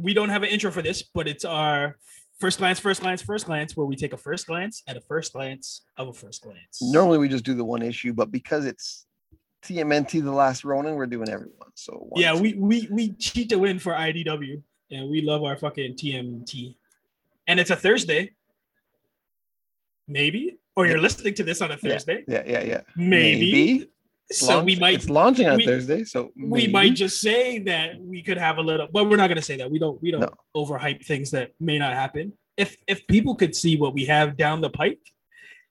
we don't have an intro for this, but it's our first glance, first glance, first glance, where we take a first glance at a first glance of a first glance. Normally we just do the one issue, but because it's TMNT The Last Ronin, we're doing everyone. So one, yeah, two. we we we cheat to win for IDW, and we love our fucking TMT. And it's a Thursday, maybe, or you're listening to this on a Thursday, yeah, yeah, yeah. maybe. So we might it's launching on we- Thursday, so we might just say that we could have a little but we're not going to say that. We don't we don't No. overhype things that may not happen. If if people could see what we have down the pipe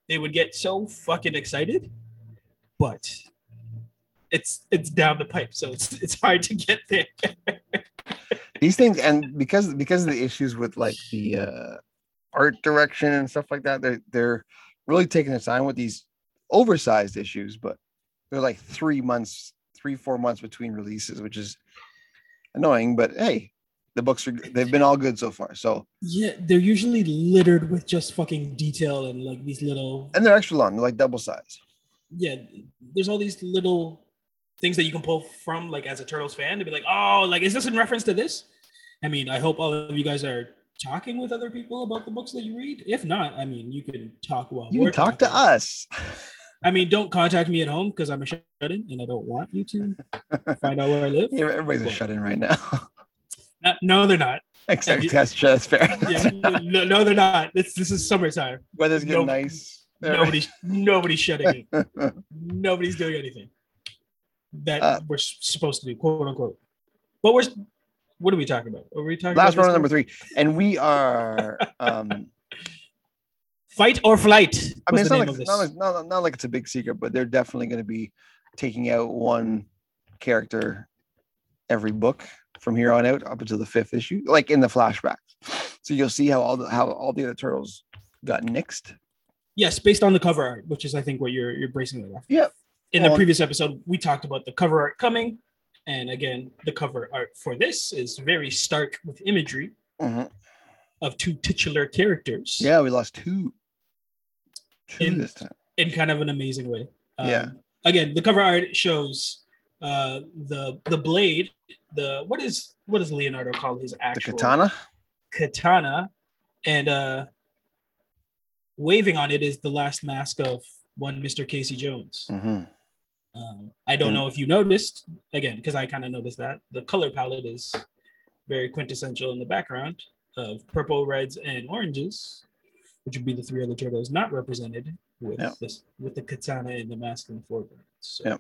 they would get so fucking excited but it's it's down the pipe so it's it's hard to get there. These things and because because of the issues with like the uh art direction and stuff like that they're they're really taking their time with these oversized issues but they're like three months three four months between releases which is annoying but hey the books are they've been all good so far so yeah they're usually littered with just fucking detail and like these little and they're extra long they're like double size yeah, there's all these little things that you can pull from, like as a Turtles fan, to be like, oh, like is this in reference to this? I mean, I hope all of you guys are talking with other people about the books that you read. If not, I mean, you can talk while you can talk to us I mean, don't contact me at home because I'm a shut-in and I don't want you to find out where I live. Yeah, everybody's a shut in right now uh, no, they're not. except you- that's just fair Yeah, no, no, they're not. This this is summertime. weather's getting nice Nobody's nobody's shutting in. Nobody's doing anything that Uh, we're supposed to do, quote unquote. But we're what are we talking about? Are we talking last about round number three and we are um Fight or flight. I mean, it's not like, not, like, not, not like it's a big secret, but they're definitely going to be taking out one character every book from here on out up until the fifth issue, like in the flashbacks. So you'll see how all the how all the other turtles got nixed. yes, based on the cover art, which is I think what you're you're bracing it off. Yep. In the previous episode, we talked about the cover art coming, and again, the cover art for this is very stark with imagery Mhm. of two titular characters. Yeah, we lost two, In- this time. in kind of an amazing way. Um, Yeah. Again, the cover art shows uh, the the blade. The what is what does Leonardo call his actual The katana. katana, and uh, waving on it is the last mask of one Mister Casey Jones. hmm Um, I don't And- know if you noticed again because I kind of noticed that the color palette is very quintessential in the background of purple, reds, and oranges, which would be the three other turtles not represented with this with the katana and the mask in the foreground. So, Yeah.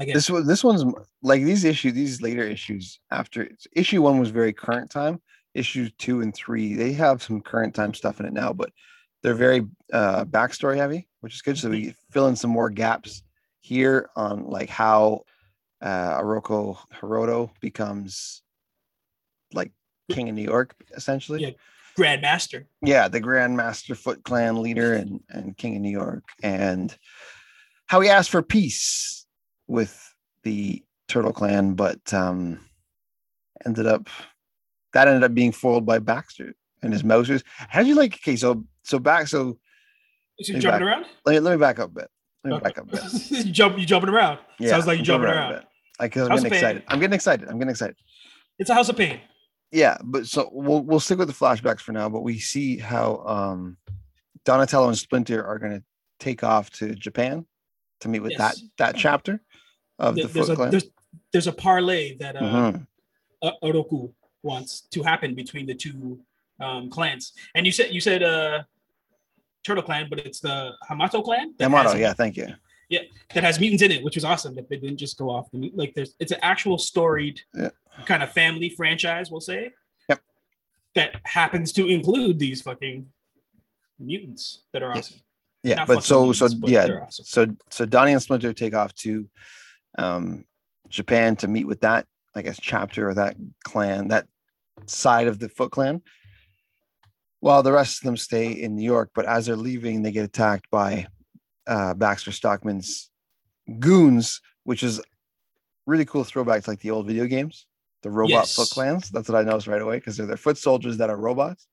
Again, This one, this one's like these issues, these later issues after issue one was very current time. Issues two and three, they have some current time stuff in it now, but they're very uh backstory heavy, which is good. So we fill in some more gaps here on like how uh Oroku Hiroto becomes like king of New York, essentially. Yeah. Grandmaster. yeah, the Grand Master Foot Clan leader and, and King of New York, and how he asked for peace with the Turtle Clan, but um, ended up that ended up being foiled by Baxter and his Mousers. How did you like? Okay, so so back. So Is Maybe jumping back- around? let me let me back up a bit. Let me back up a bit. you jump. You jumping around? Yeah, Sounds like you jumping a around. bit. Like, I'm getting excited. I'm getting excited. I'm getting excited. It's a house of pain. Yeah but so we'll we'll stick with the flashbacks for now but we see how um donatello and splinter are going to take off to japan to meet with Yes. that that chapter of There- the there's foot a clan there's there's a parlay that uh, Mhm. uh, Oroku wants to happen between the two um, clans. And you said you said uh, Turtle Clan, but it's the Hamato clan Hamato, yeah thank you that has mutants in it, which was awesome. That they didn't just go off the like there's it's an actual storied Yeah. kind of family franchise, we'll say. Yep. That happens to include these fucking mutants that are Yeah. awesome. yeah Not but so so but yeah awesome. so so donnie and splinter take off to um japan to meet with that i guess chapter or that clan that side of the foot clan while the rest of them stay in new york but as they're leaving they get attacked by uh baxter stockman's goons which is really cool throwback to like the old video games the robot Yes. foot clans that's what i noticed right away because they're their foot soldiers that are robots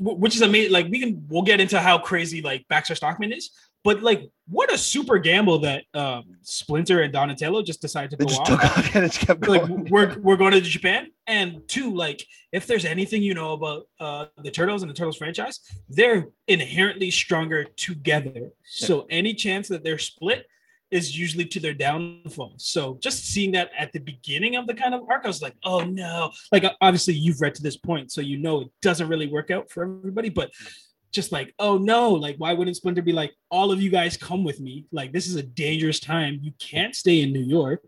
which is amazing. Like we can, we'll get into how crazy like Baxter Stockman is, but like what a super gamble that um, Splinter and Donatello just decided to they go off. took off and it kept like we're we're going to Japan. And two, like if there's anything you know about uh, the Turtles and the Turtles franchise, they're inherently stronger together. So any chance that they're split is usually to their downfall. So just seeing that at the beginning of the kind of arc, I was like, oh no. Like obviously you've read to this point, so you know it doesn't really work out for everybody, but just like, oh no, like why wouldn't Splinter be like, all of you guys come with me? Like this is a dangerous time. You can't stay in New York.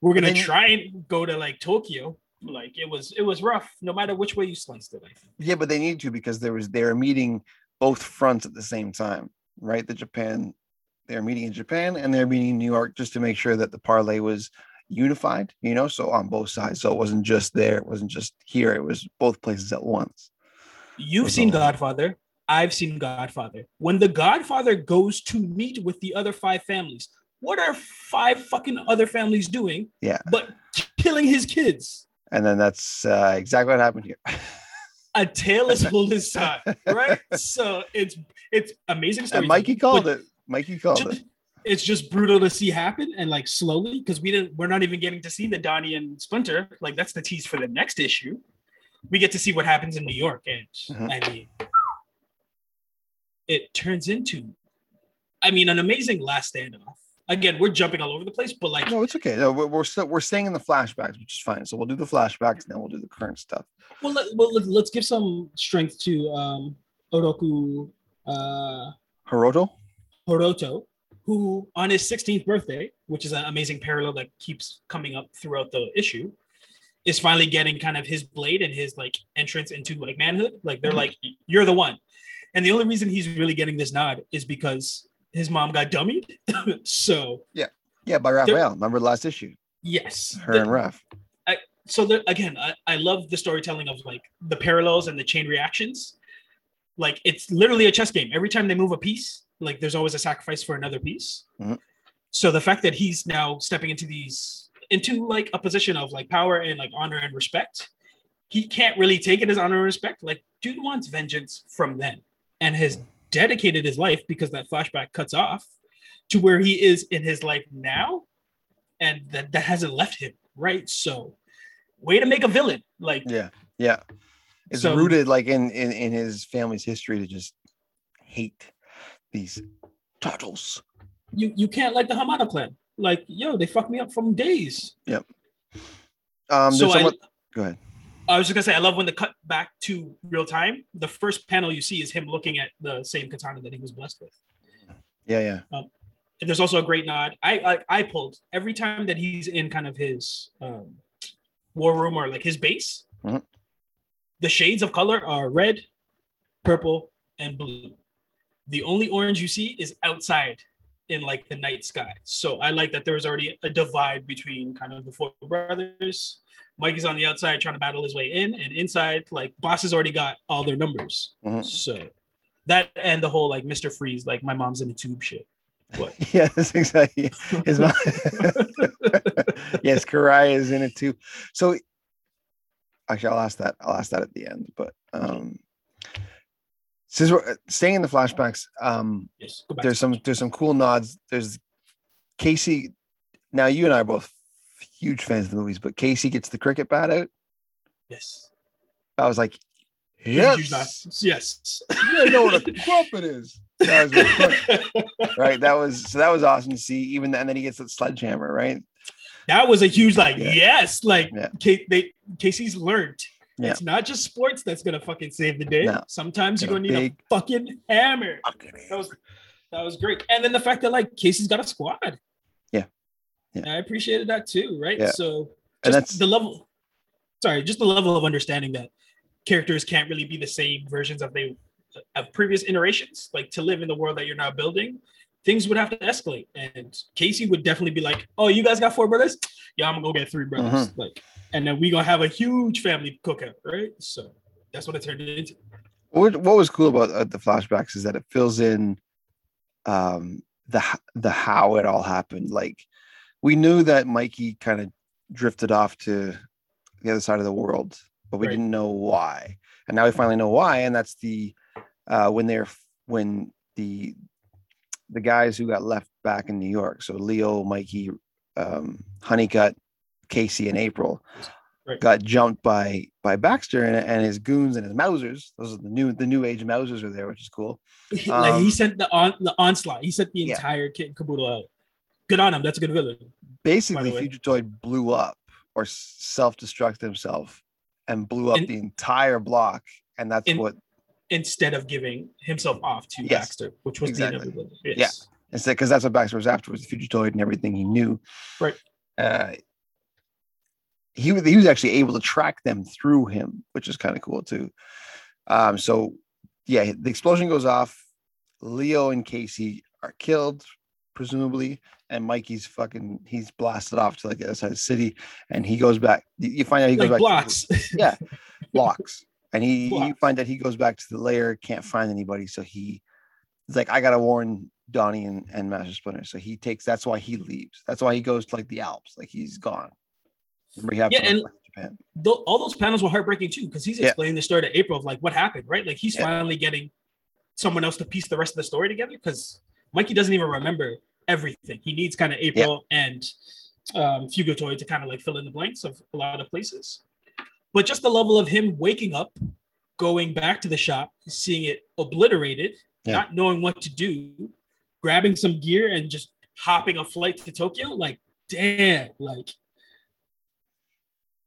We're gonna try and go to like Tokyo. Like it was, it was rough, no matter which way you sliced it. I think. Yeah, but they need to because there was they were meeting both fronts at the same time, right? The Japan, they're meeting in Japan and they're meeting in New York just to make sure that the parlay was unified, you know, so on both sides. So it wasn't just there, it wasn't just here, it was both places at once. You've seen Godfather. I've seen Godfather. When the Godfather goes to meet with the other five families, what are five fucking other families doing? Yeah. But killing his kids. And then that's uh, exactly what happened here. a tale is told his time, right? so it's it's amazing story. And Mikey called it. Mikey called just, it. It's just brutal to see happen and like slowly because we didn't we're not even getting to see the Donnie and Splinter. Like that's the tease for the next issue. We get to see what happens in New York. And mm-hmm. I mean it turns into I mean an amazing last standoff again, we're jumping all over the place, but like, no, it's okay. No, we're we're, still, we're staying in the flashbacks, which is fine. So we'll do the flashbacks, and then we'll do the current stuff. Well, let, well, let's give some strength to um, Oroku uh, Hiroto. Hiroto, who on his 16th birthday, which is an amazing parallel that keeps coming up throughout the issue, is finally getting kind of his blade and his like entrance into like manhood. Like they're mm-hmm. like, you're the one. And the only reason he's really getting this nod is because his mom got dummied. so yeah, yeah, by Raphael. Remember the last issue? Yes, her the, and Raph. I, so the, again, I, I love the storytelling of like the parallels and the chain reactions. Like it's literally a chess game. Every time they move a piece, like there's always a sacrifice for another piece. Mm-hmm. So the fact that he's now stepping into these into like a position of like power and like honor and respect, he can't really take it as honor and respect. Like dude wants vengeance from them, and his dedicated his life because that flashback cuts off to where he is in his life now and that, that hasn't left him right? So way to make a villain like yeah yeah. It's so, rooted like in, in in his family's history to just hate these turtles. You you can't like the Hamato clan. Like yo they fucked me up from days. Yep. Um so I, go ahead I was just gonna say, I love when the cut back to real time. The first panel you see is him looking at the same katana that he was blessed with. Yeah, yeah. Um, and there's also a great nod. I, I I pulled every time that he's in kind of his um, war room or like his base. Mm-hmm. The shades of color are red, purple, and blue. The only orange you see is outside in like the night sky. So I like that there was already a divide between kind of the four brothers Mike is on the outside trying to battle his way in, and inside, like boss has already got all their numbers. Mm-hmm. So that and the whole like Mr. Freeze, like my mom's in a tube shit. What? yes, exactly. His mom. yes, Karai is in it too. So actually, I'll ask that. I'll ask that at the end. But um, since we're staying in the flashbacks, um, yes, there's some there's some cool nods. There's Casey. Now you and I are both huge fans of the movies, but Casey gets the cricket bat out. Yes. I was like, yes, yes. You know what a crumpet is. That was right. That was so that was awesome to see. Even and then he gets that sledgehammer, right? That was a huge like yeah. yes, like yeah. K- they Casey's learned. Yeah. It's not just sports that's gonna fucking save the day. No. Sometimes you're gonna need a fucking hammer. That was that was great. And then the fact that like Casey's got a squad. Yeah. I appreciated that too, right? Yeah. So and that's the level sorry, just the level of understanding that characters can't really be the same versions of they of previous iterations. Like to live in the world that you're now building, things would have to escalate. And Casey would definitely be like, "Oh, you guys got four brothers? Yeah, I'm gonna go get three brothers." Uh-huh. Like, and then we gonna have a huge family cookout, right? So that's what it turned into. What What was cool about uh, the flashbacks is that it fills in um, the the how it all happened. Like we knew that Mikey kind of drifted off to the other side of the world, but we right. didn't know why. And now we finally know why, and that's the uh, when they're when the the guys who got left back in New York. So Leo, Mikey, um, Honeycutt, Casey, and April. Right. got jumped by by Baxter and, and his goons and his Mousers. Those are the new the new age Mousers are there, which is cool. like Um, he sent the on the onslaught. He sent the Yeah. entire kit and caboodle out. Good on him. That's a good villain. Basically. Fugitoid blew up or self destructed himself and blew up And- the entire block, and that's and- what Instead of giving himself off to Yes. Baxter, which was Exactly. the inevitable. Yes. instead because that's what Baxter was after was the Fugitoid and everything he knew. Right. Uh, he was he was actually able to track them through him, which is kind of cool too. Um, so yeah, the explosion goes off. Leo and Casey are killed, presumably, and Mikey's fucking he's blasted off to like the other side of the city, and he goes back. You find out he goes Like back. to- blocks. yeah, blocks. And he you find that he goes back to the lair, can't find anybody, so he he's like, I gotta warn Donnie and, and Master Splinter. So he takes that's why he leaves. That's why he goes to like the Alps, like he's gone. Remember, he had Yeah, and- go back to Japan. Tho- all those panels were heartbreaking too, because he's Yeah. explaining the story to April of like what happened, right? Like he's Yeah. finally getting someone else to piece the rest of the story together because Mikey doesn't even remember everything. He needs kind of April and um, Fugitoid to kind of like fill in the blanks of a lot of places. But just the level of him waking up, going back to the shop, seeing it obliterated, Yeah. not knowing what to do, grabbing some gear and just hopping a flight to Tokyo, like damn, like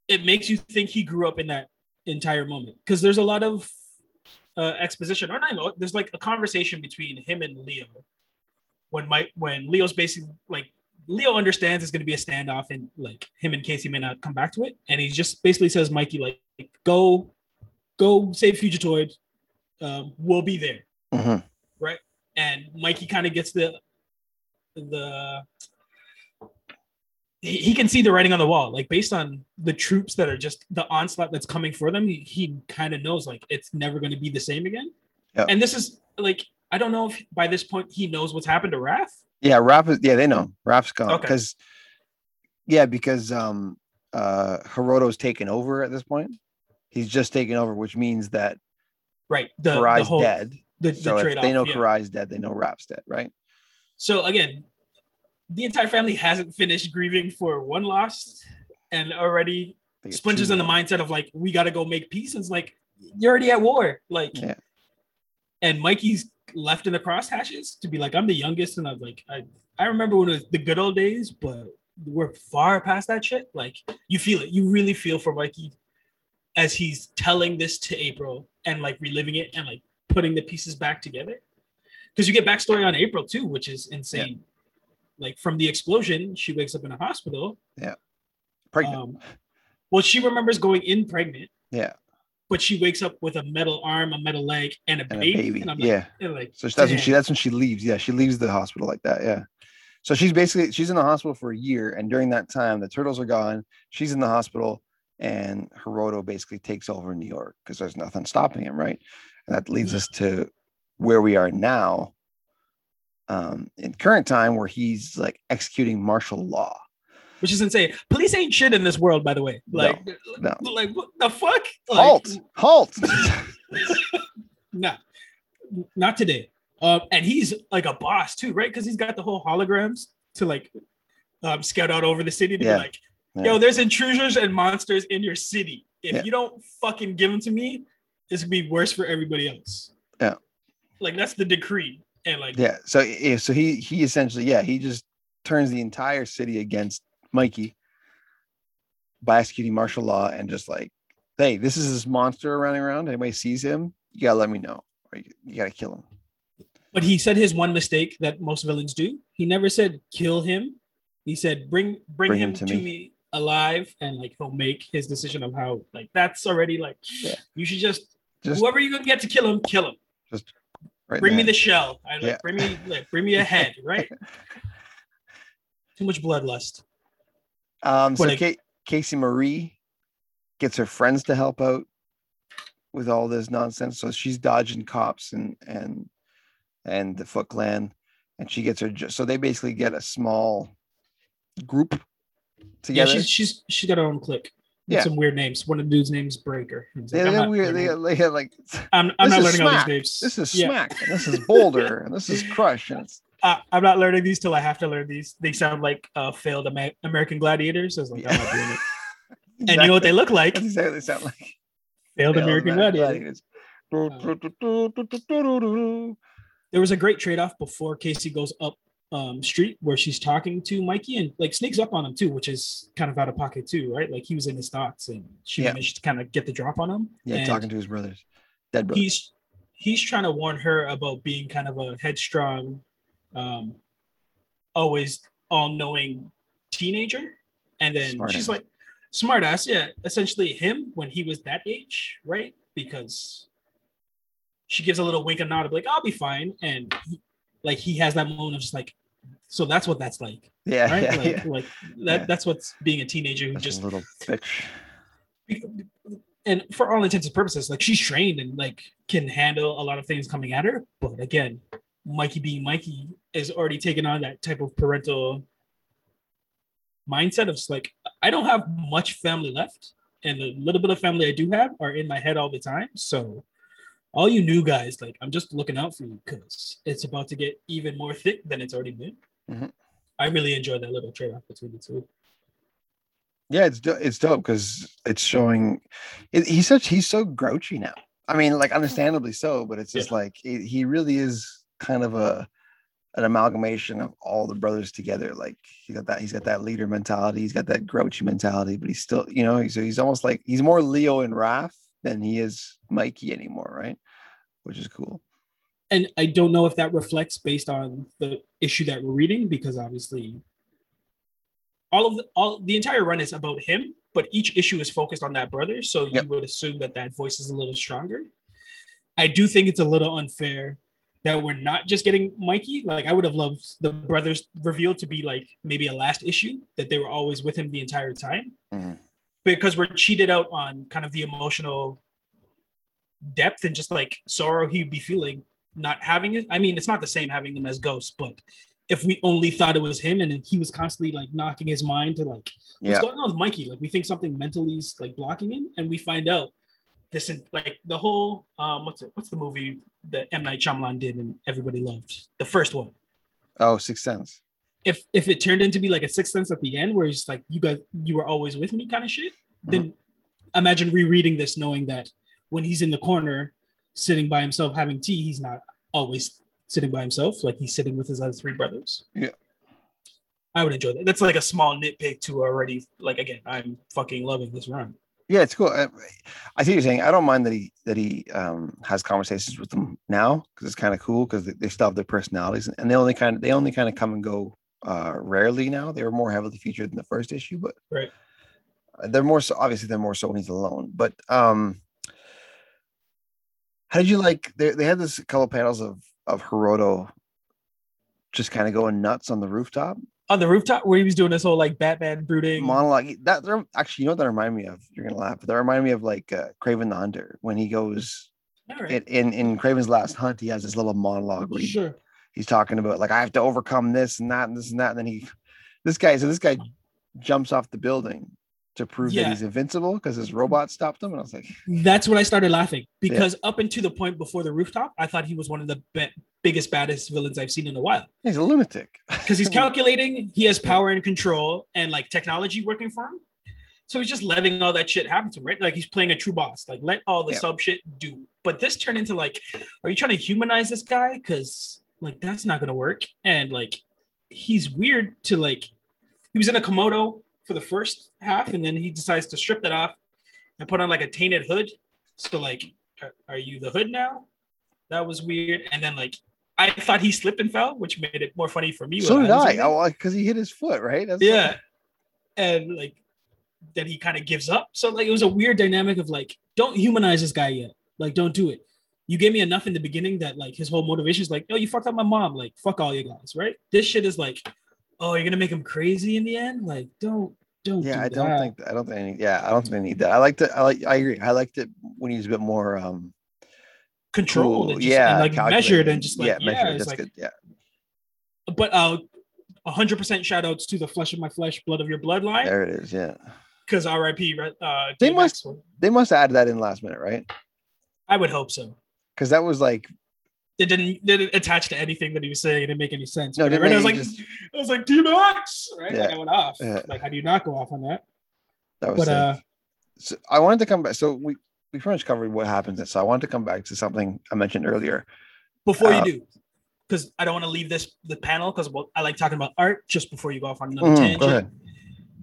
it makes you think he grew up in that entire moment because there's a lot of uh, exposition or not even- there's like a conversation between him and leo when mike when leo's basically like leo understands it's going to be a standoff and like him and casey may not come back to it and he just basically says mikey like go go save fugitoid um, we'll be there right?" and Mikey kind of gets the the he, he can see the writing on the wall like based on the troops that are just the onslaught that's coming for them he, he kind of knows like it's never going to be the same again Yeah. and this is like i don't know if by this point he knows what's happened to Raph. Yeah, Raph is yeah, they know. Raph's gone. Okay. Because yeah, because um uh Hiroto's taken over at this point. He's just taken over, which means that right the, the Karai's whole dead. the, the So if they know yeah. Karai's dead, they know Raph's dead, right? so again the entire family hasn't finished grieving for one loss and already Splinter's in the mindset of like, we got to go make peace. And it's like, you're already at war. Like, Yeah. and Mikey's left in the crosshashes to be like, I'm the youngest. And I was like, I, I remember when it was the good old days, but we're far past that shit. Like, you feel it. You really feel for Mikey as he's telling this to April and like reliving it and like putting the pieces back together. Because you get backstory on April too, which is insane. Like from the explosion, she wakes up in a hospital Yeah, Pregnant. um, well, she remembers going in pregnant, yeah. But she wakes up with a metal arm, a metal leg, and a And a baby. baby. And I'm like, yeah. and like So that's when she that's when she leaves. Yeah, she leaves the hospital like that. Yeah. So she's basically she's in the hospital for a year, and during that time, the turtles are gone. She's in the hospital, and Hiroto basically takes over New York because there's nothing stopping him, right? And that leads us to where we are now, um, in current time, where he's like executing martial law. Which is insane. Police ain't shit in this world, by the way. Like, no. like what the fuck? Like, Halt! Halt! Nah, not today. Um, and he's like a boss too, right? Because he's got the whole holograms to like um, scout out over the city to Yeah. be like, Yeah. yo, there's intruders and monsters in your city. If Yeah. you don't fucking give them to me, it's gonna be worse for everybody else. Yeah. Like that's the decree. And like yeah. So yeah, so he he essentially yeah he just turns the entire city against Mikey by executing martial law and just like, hey, this is this monster running around. Anybody sees him, you gotta let me know, or you, you gotta kill him. But he said his one mistake that most villains do. He never said kill him. He said bring bring, Bring him, him to, me. me. alive, and like he'll make his decision of how. Like that's already like Yeah. you should just, Just whoever you gonna get to kill him, kill him. right Bring me the shell. I like Yeah. bring me like bring me a head. Right. Too much bloodlust. Um, so Ca- Casey Marie gets her friends to help out with all this nonsense. So she's dodging cops and and and the Foot Clan, and she gets her. So they basically get a small group together. Yeah, she's she's she got her own clique. Yeah. some weird names. One of the dudes' names Breaker. Like, I'm they're not weird. They, learning- they had like I'm, I'm not learning all these names. this is Yeah. Smack, and this is Boulder, and this is Crush, and it's I, I'm not learning these till I have to learn these. They sound like uh, failed Ama- American gladiators. I was like, I'm not doing it. And you know what they look like? That's exactly what they sound like. Failed Failed American American Gladiator. Gladiators. There was a great trade-off before Casey goes up um, street where she's talking to Mikey and like sneaks up on him too, which is kind of out of pocket too, right? Like he was in his thoughts and she Yeah. managed to kind of get the drop on him. Yeah, And talking to his brothers, dead brothers. he's he's trying to warn her about being kind of a headstrong, um, always all-knowing teenager, and then Smart she's ass. like, "Smartass, yeah." Essentially, him when he was that age, right? Because she gives a little wink and nod of like, "I'll be fine," and he, like he has that moment of just like, "So that's what that's like, Yeah, right? yeah, like, yeah. like that. Yeah. That's what's being a teenager who That's just a little bitch. and for all intents and purposes, like she's trained and like can handle a lot of things coming at her. But again, Mikey being Mikey is already taking on that type of parental mindset of like I don't have much family left, and the little bit of family I do have are in my head all the time. So all you new guys, like I'm just looking out for you because it's about to get even more thick than it's already been. Mhm. I really enjoy that little trade off between the two. Yeah, it's it's dope because it's showing. It, he's such he's so grouchy now. I mean, like understandably so, but it's just like he, he really is kind of a an amalgamation of all the brothers together. Like he got that he's got that leader mentality, he's got that grouchy mentality, but he's still you know so he's almost like he's more Leo and Raph than he is Mikey anymore, right? Which is cool. and I don't know if that reflects based on the issue that we're reading because obviously all of the all the entire run is about him, but each issue is focused on that brother. So Yep. you would assume that that voice is a little stronger. I do think it's a little unfair that we're not just getting Mikey. Like I would have loved the brothers revealed to be like maybe a last issue that they were always with him the entire time Mhm. because we're cheated out on kind of the emotional depth and just like sorrow he'd be feeling not having it. I mean, it's not the same having them as ghosts, but if we only thought it was him and he was constantly like knocking his mind to like what's Yeah, going on with Mikey? Like we think something mentally is like blocking him, and we find out this is like the whole um what's it what's the movie that M Night Shyamalan did and everybody loved the first one. Oh, Sixth Sense. If if it turned into be like a sixth sense at the end where it's like you guys you were always with me kind of shit, then imagine rereading this knowing that when he's in the corner sitting by himself having tea, he's not always sitting by himself, like he's sitting with his other three brothers. Yeah. I would enjoy that. That's like a small nitpick to already like again, I'm fucking loving this run. Yeah, it's cool. I, I see what you're saying. I don't mind that he that he um, has conversations with them now because it's kind of cool because they, they still have their personalities and they only kind of they only kind of come and go uh, rarely now. They were more heavily featured in the first issue, but Right. they're more so obviously they're more so when he's alone. But um, how did you like? They they had this couple panels of of Hiroto just kind of going nuts on the rooftop On the rooftop where he was doing this whole like Batman brooding. monologue. That actually, you know what that reminded me of? You're gonna laugh, but that reminded me of like uh, Kraven the Hunter when he goes right. in, in in Kraven's Last Hunt. He has this little monologue where he, Sure. he's talking about like I have to overcome this and that and this and that, and then he, this guy, so this guy jumps off the building to prove Yeah. that he's invincible because his mm-hmm. robot stopped him, and I was like, That's when I started laughing because up until the point before the rooftop, I thought he was one of the be- biggest, baddest villains I've seen in a while. he's a lunatic. Because he's calculating, he has power and control and like technology working for him. So he's just letting all that shit happen to him, right? Like he's playing a true boss. Like let all the Yeah. sub shit do. But this turned into like, are you trying to humanize this guy? Because like that's not gonna work. And like he's weird to like he was in a Komodo for the first half, and then he decides to strip that off and put on like a tainted hood. So like, are, you the hood now? That was weird. And then like I thought he slipped and fell, which made it more funny for me. so did I. Oh, because he hit his foot, right? That's Yeah. And like then he kind of gives up. So like it was a weird dynamic of like, don't humanize this guy yet. Like, don't do it. You gave me enough in the beginning that like his whole motivation is like, oh, you fucked up my mom. Like, fuck all you guys, right? This shit is like, oh, you're gonna make him crazy in the end. Like, don't, don't. yeah, do I don't that. think I don't think any, yeah, I don't think they need that. I liked it. I like I agree. I liked it when he was a bit more um controlled cool. and just, yeah, like measured and just like yeah, yeah, measured. That's like, good. Yeah. but uh. 100% shout outs to the flesh of my flesh, blood of your bloodline. There it is. Yeah. Because RIP, uh, They must-. They must add that in last minute, right? I would hope so. Because that was like It didn't didn't attach to anything that he was saying. It didn't make any sense. No, it didn't I was like, any- I was like, DMX, right? Yeah. Like I went off. Yeah. Like, how do you not go off on that? That was But uh, so I wanted to come back. So we we pretty much covered what happens. So I wanted to come back to something I mentioned earlier. before Uh, you do, because I don't want to leave this the panel because well, I like talking about art. Just before you go off on another Mhm, tangent, go ahead.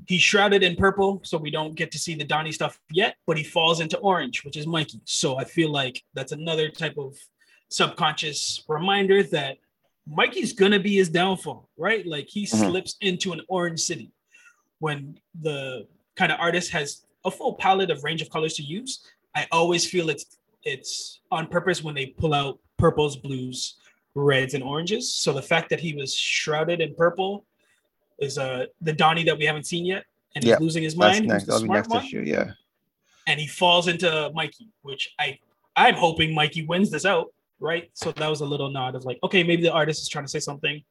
he's shrouded in purple, so we don't get to see the Donnie stuff yet. But he falls into orange, which is Mikey. So I feel like that's another type of subconscious reminder that Mikey's gonna be his downfall, right? Like he Mhm. slips into an orange city when the kind of artist has a full palette of range of colors to use. I always feel it's it's on purpose when they pull out purples, blues, reds, and oranges. So the fact that he was shrouded in purple is uh the Donnie that we haven't seen yet, and he's losing his That's mind. next. the smart one, issue. Yeah. and he falls into Mikey, which I I'm hoping Mikey wins this out, right? So that was a little nod of like, okay, maybe the artist is trying to say something,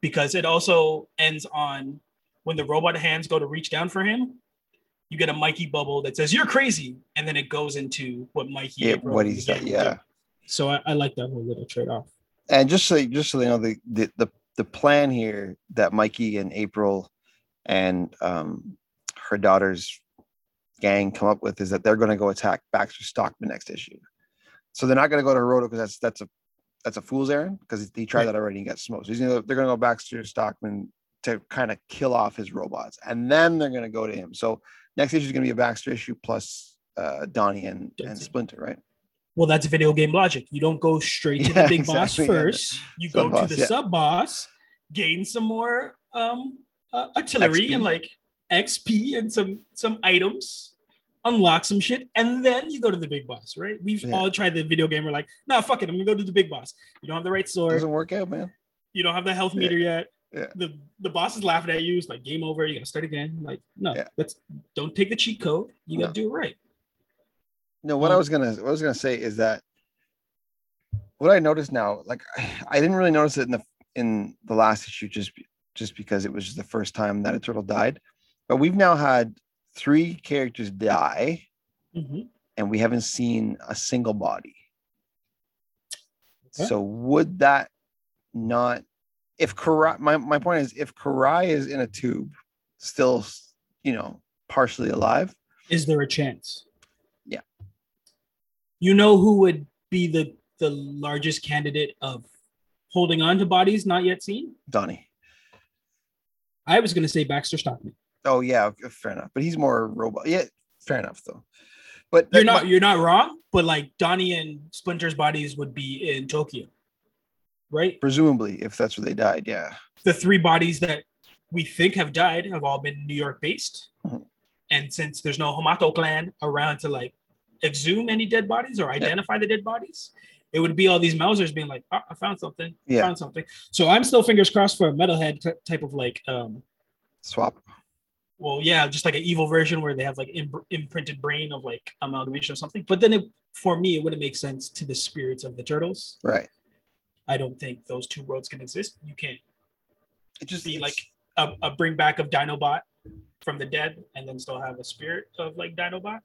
because it also ends on when the robot hands go to reach down for him. You get a Mikey bubble that says "You're crazy," and then it goes into what Mikey. Yeah. What and he's done. gang will do. Yeah. So I, I like that whole little trade off. and just so just so you know the, the the the plan here that Mikey and April and um her daughter's gang come up with is that they're going to go attack Baxter Stockman next issue. So they're not going to go to Roto because that's that's a that's a fool's errand because he tried Right. that already and got smoked. So he's gonna, they're going to go Baxter Stockman to kind of kill off his robots, and then they're going to go to him. So next issue is going to be a Baxter issue plus uh, Donnie and and it. Splinter, right? Well, that's video game logic. You don't go straight to Yeah, the big boss exactly, yeah. first. You go Sub-boss, to the yeah. sub boss, gain some more um uh, artillery XP. and like XP and some some items, unlock some shit, and then you go to the big boss, right? We've Yeah. all tried the video game. We're like, nah, fuck it, I'm gonna go to the big boss. You don't have the right sword. Doesn't work out, man. You don't have the health Yeah. meter yet. Yeah. The the boss is laughing at you. It's like game over. You gotta start again. Like no, Yeah. let's don't take the cheat code. You gotta No. do it right. No, what I Um, was gonna what I was gonna say is that what I noticed now, like I didn't really notice it in the in the last issue just just because it was just the first time that a turtle died, but we've now had three characters die Mhm. and we haven't seen a single body. Okay. So would that not if Karai my, my point is if Karai is in a tube still you know partially alive, is there a chance? Yeah. You know who would be the the largest candidate of holding on to bodies not yet seen? Donnie. I was going to say Baxter Stockman. Oh yeah, fair enough. But he's more robot. Yeah, fair enough though. But You're not you're not wrong, but like Donnie and Splinter's bodies would be in Tokyo, right? presumably if that's where they died. Yeah, The three bodies that we think have died have all been New York based, Mhm. and since there's no Hamato clan around to like exhume any dead bodies or identify the dead bodies, it would be all these Mousers being like, oh, I found something, Yeah. found something. So I'm still fingers crossed for a metalhead t- type of like, um, swap. Well, yeah, just like an evil version where they have like Im- imprinted brain of like amalgamation or something. But then it, for me, it wouldn't make sense to the spirits of the turtles. Right. I don't think those two worlds can exist. You can't It just be like a, a bring back of Dinobot from the dead and then still have a spirit of like Dinobot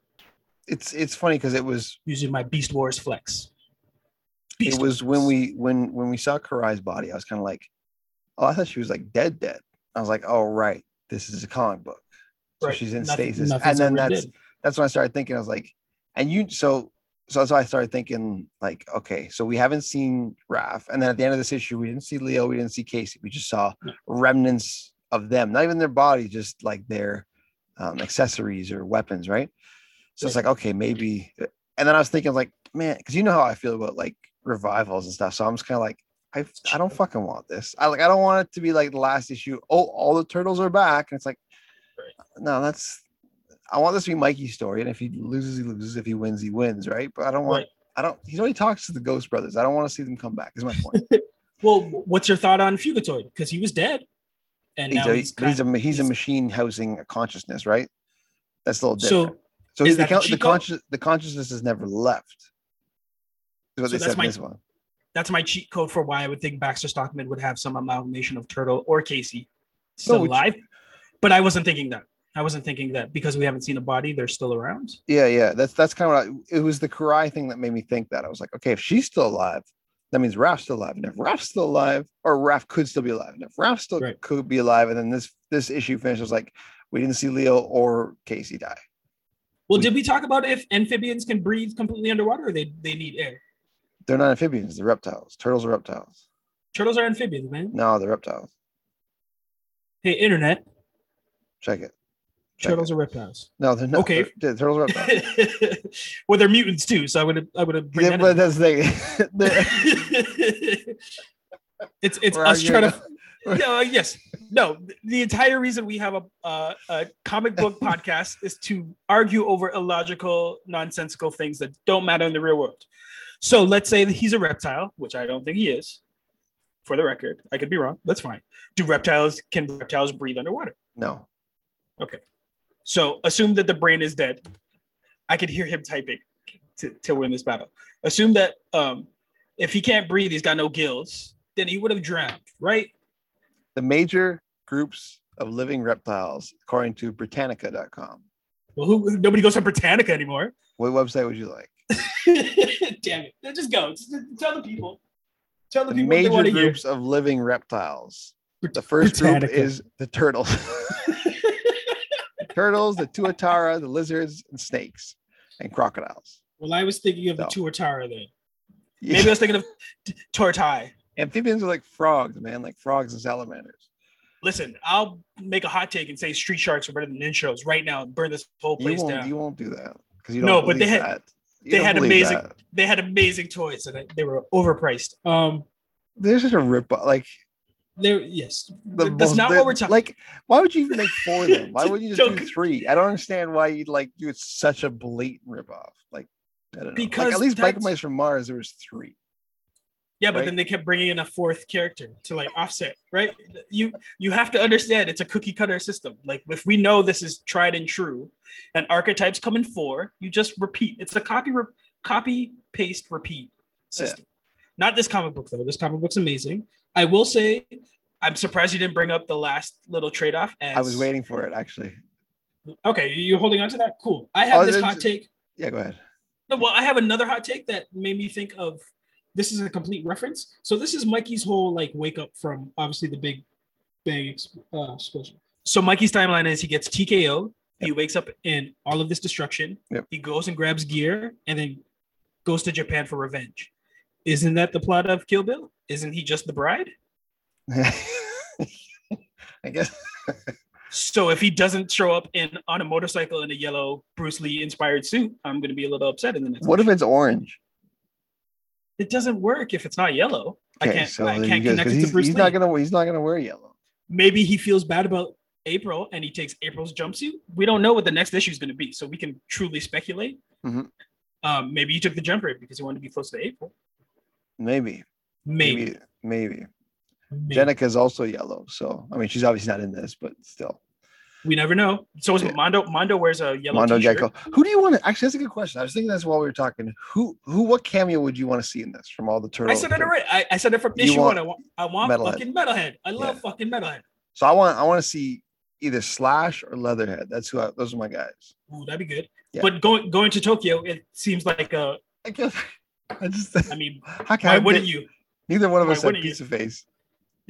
it's it's funny because it was using my Beast Wars flex. it Beast was when we when when we saw Karai's body, I was kind of like, oh, I thought she was like dead, dead. I was like, oh right, this is a comic book. So Right. she's in Nothing- stasis, and then that's dead. that's when I started thinking. I was like, and you so so so I started thinking like, okay, so we haven't seen Raph, and then at the end of this issue, we didn't see Leo, we didn't see Casey, we just saw remnants of them, not even their bodies, just like their um, accessories or weapons, right? So it's like, okay, maybe. And then I was thinking, like, man, because you know how I feel about like revivals and stuff. So I'm just kind of like, I I don't fucking want this. I like I don't want it to be like the last issue. Oh, all the turtles are back, and it's like, no, that's. I want this to be Mikey's story, and if he loses, he loses. If he wins, he wins, right? But I don't want. Right. I don't. He only talks to the Ghost Brothers. I don't want to see them come back. Is my point. Well, what's your thought on Fugitoid? Because he was dead, and he's, now a, he's, he's, a kind- he's a machine housing a consciousness, right? That's a little different. So So, is the, the the conscious the consciousness has never left. Is what So they that's said in this one. That's my cheat code for why I would think Baxter Stockman would have some amalgamation of Turtle or Casey still which- alive. But I wasn't thinking that. I wasn't thinking that because we haven't seen a body, they're still around. Yeah, yeah. That's that's kind of what I, it was the Karai thing that made me think that. I was like, okay, if she's still alive, that means Raph's still alive. And if Raph's still alive, or Raph could still be alive, and if Raph still Right. could be alive, and then this this issue finishes like, We didn't see Leo or Casey die. Well, We- did we talk about if amphibians can breathe completely underwater or they, they need air? They're not amphibians, they're reptiles. Turtles are reptiles. Turtles are amphibians, man. No, they're reptiles. Hey, internet. Check it. Check Turtles are reptiles. No, they're not. Okay. They're, turtles are reptiles. well, they're mutants too, so I would I would have yeah, but that's the thing. They're- it's it's we're us trying to no, uh, yes no the entire reason we have a, uh, a comic book podcast is to argue over illogical nonsensical things that don't matter in the real world so let's say that he's a reptile which i don't think he is for the record i could be wrong that's fine do reptiles can reptiles breathe underwater No. Okay. So assume that the brain is dead i could hear him typing to, to win this battle assume that um if he can't breathe he's got no gills then he would have drowned right The major groups of living reptiles, according to Britannica.com. Well, who, nobody goes to Britannica anymore. What website would you like? Damn it! Just go. Just tell the people. Tell the The people what they major want to hear. groups of living reptiles. The first group is the turtles. the turtles, the tuatara, the lizards, and snakes, and crocodiles. Well, I was thinking of the Tuatara then. Maybe I was thinking of t- Tortai. Amphibians are like frogs, man, like frogs and salamanders. Listen, I'll make a hot take and say street sharks are better than ninjas right now and burn this whole place won't, down. you won't do that because you don't. No, but they believe had- that. You they had amazing- that. They had amazing toys and they were overpriced. Um, There's just a rip. Like there, yes, the that's most- not what we're talking. Like, why would you even make four of them? Why would you just do three? I don't understand why you'd like do it such a blatant ripoff. Like, I don't know. Like, Because at least that's- Myers from Mars, there was three. Yeah, but right? then they kept bringing in a fourth character to like offset, right? You you have to understand it's a cookie cutter system. Like if we know this is tried and true, and archetypes come in four, you just repeat. It's a copy re- copy paste repeat system. Not this comic book though. This comic book's amazing. I will say, I'm surprised you didn't bring up the last little trade off. As I was waiting for it actually. Okay, you're holding on to that. Cool. I have Oh, this hot take. Yeah, go ahead. No, well, I have another hot take that made me think of this is a complete reference. So this is Mikey's whole like wake up from obviously the big bang uh, explosion. So Mikey's timeline is he gets TKO, he wakes up in all of this destruction, Yep. he goes and grabs gear, and then goes to Japan for revenge. Isn't that the plot of Kill Bill? Isn't he just the bride? I guess. So if he doesn't show up in on a motorcycle in a yellow Bruce Lee inspired suit, I'm gonna be a little upset in the next. What if it's orange? It doesn't work if it's not yellow? I can't. so I can't connect it to Bruce he's Lee. not gonna he's not gonna wear yellow. maybe he feels bad about April and he takes April's jumpsuit. We don't know what the next issue is going to be, so we can truly speculate. Mhm. Um, maybe he took the jumper because he wanted to be close to April. Maybe. Maybe. Maybe. Maybe. Maybe. Jennika is also yellow, so I mean she's obviously not in this, but still. We never know. So is Yeah. Mondo. Mondo wears a yellow Mondo t-shirt. Gecko. Who do you want to actually? That's a good question. I was thinking this while we were talking. Who, who, what cameo would you want to see in this from all the turtles? I said it already. I, I said it from You issue want one. I want. I want Metalhead. fucking metalhead. I love Yeah. fucking metalhead. So I want, I want to see either Slash or Leatherhead. That's who. I, those are my guys. Ooh, that'd be good. Yeah. But going going to Tokyo, it seems like a. I guess. I just. I mean, how can why I wouldn't you? Neither one of why us had wouldn't you? pizza face.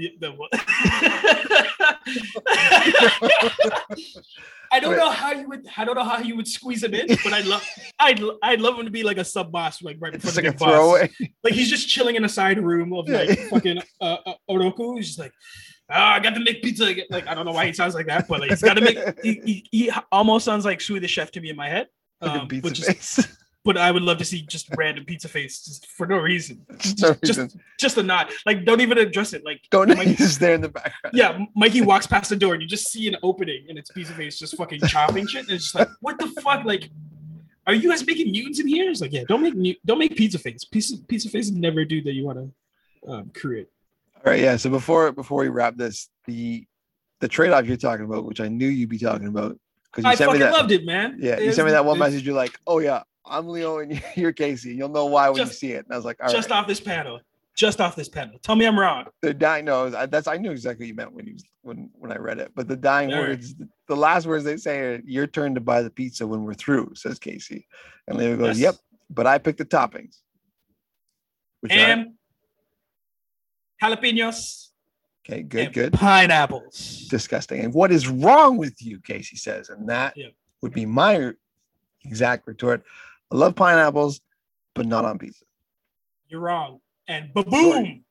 The- the what? I don't Wait. know how you would. I don't know how you would squeeze him in, but I love. I'd I'd love him to be like a sub boss, like right in It's front like of a the boss. throwaway. Like he's just chilling in a side room of like fucking uh, uh, Oroku. He's just like, ah, I got to make pizza. again." Like I don't know why he sounds like that, but like he's got to make. He, he, he almost sounds like Sui the chef to me in my head. Like a Um, pizza but, just, face. but I would love to see just random pizza face just for no reason. just no just- reason. Just a nod. Like don't even address it. Like Don't Mike- he's there in the background. yeah, Mikey walks past the door and you just see an opening and it's Pizza Face just fucking chopping shit. And it's just like, what the fuck? Like, are you guys making mutants in here? It's like, yeah, don't make don't make Pizza Face. Pizza Pizza Face is never a dude that you want to um, create. All right, yeah. So before before we wrap this, the the trade off you're talking about, which I knew you'd be talking about, because you I sent me fucking that. loved it, man. Yeah, you sent me that one message. You're like, oh yeah, I'm Leo and you're Casey. You'll know why when Just- you see it. And I was like, all right. Just off this panel. Just off this panel. Tell me I'm wrong. the dying no, I- that's I knew exactly what you meant when you when when I read it. But the dying words, the last words they say are your turn to buy the pizza when we're through, says Casey. And Leo goes, Yes. Yep, but I picked the toppings. Which are jalapenos, Okay, good, and good. Pineapples. Disgusting. And what is wrong with you? Casey says, and that Yeah. would be my exact retort. I love pineapples, but not on pizza. You're wrong. And ba-boom.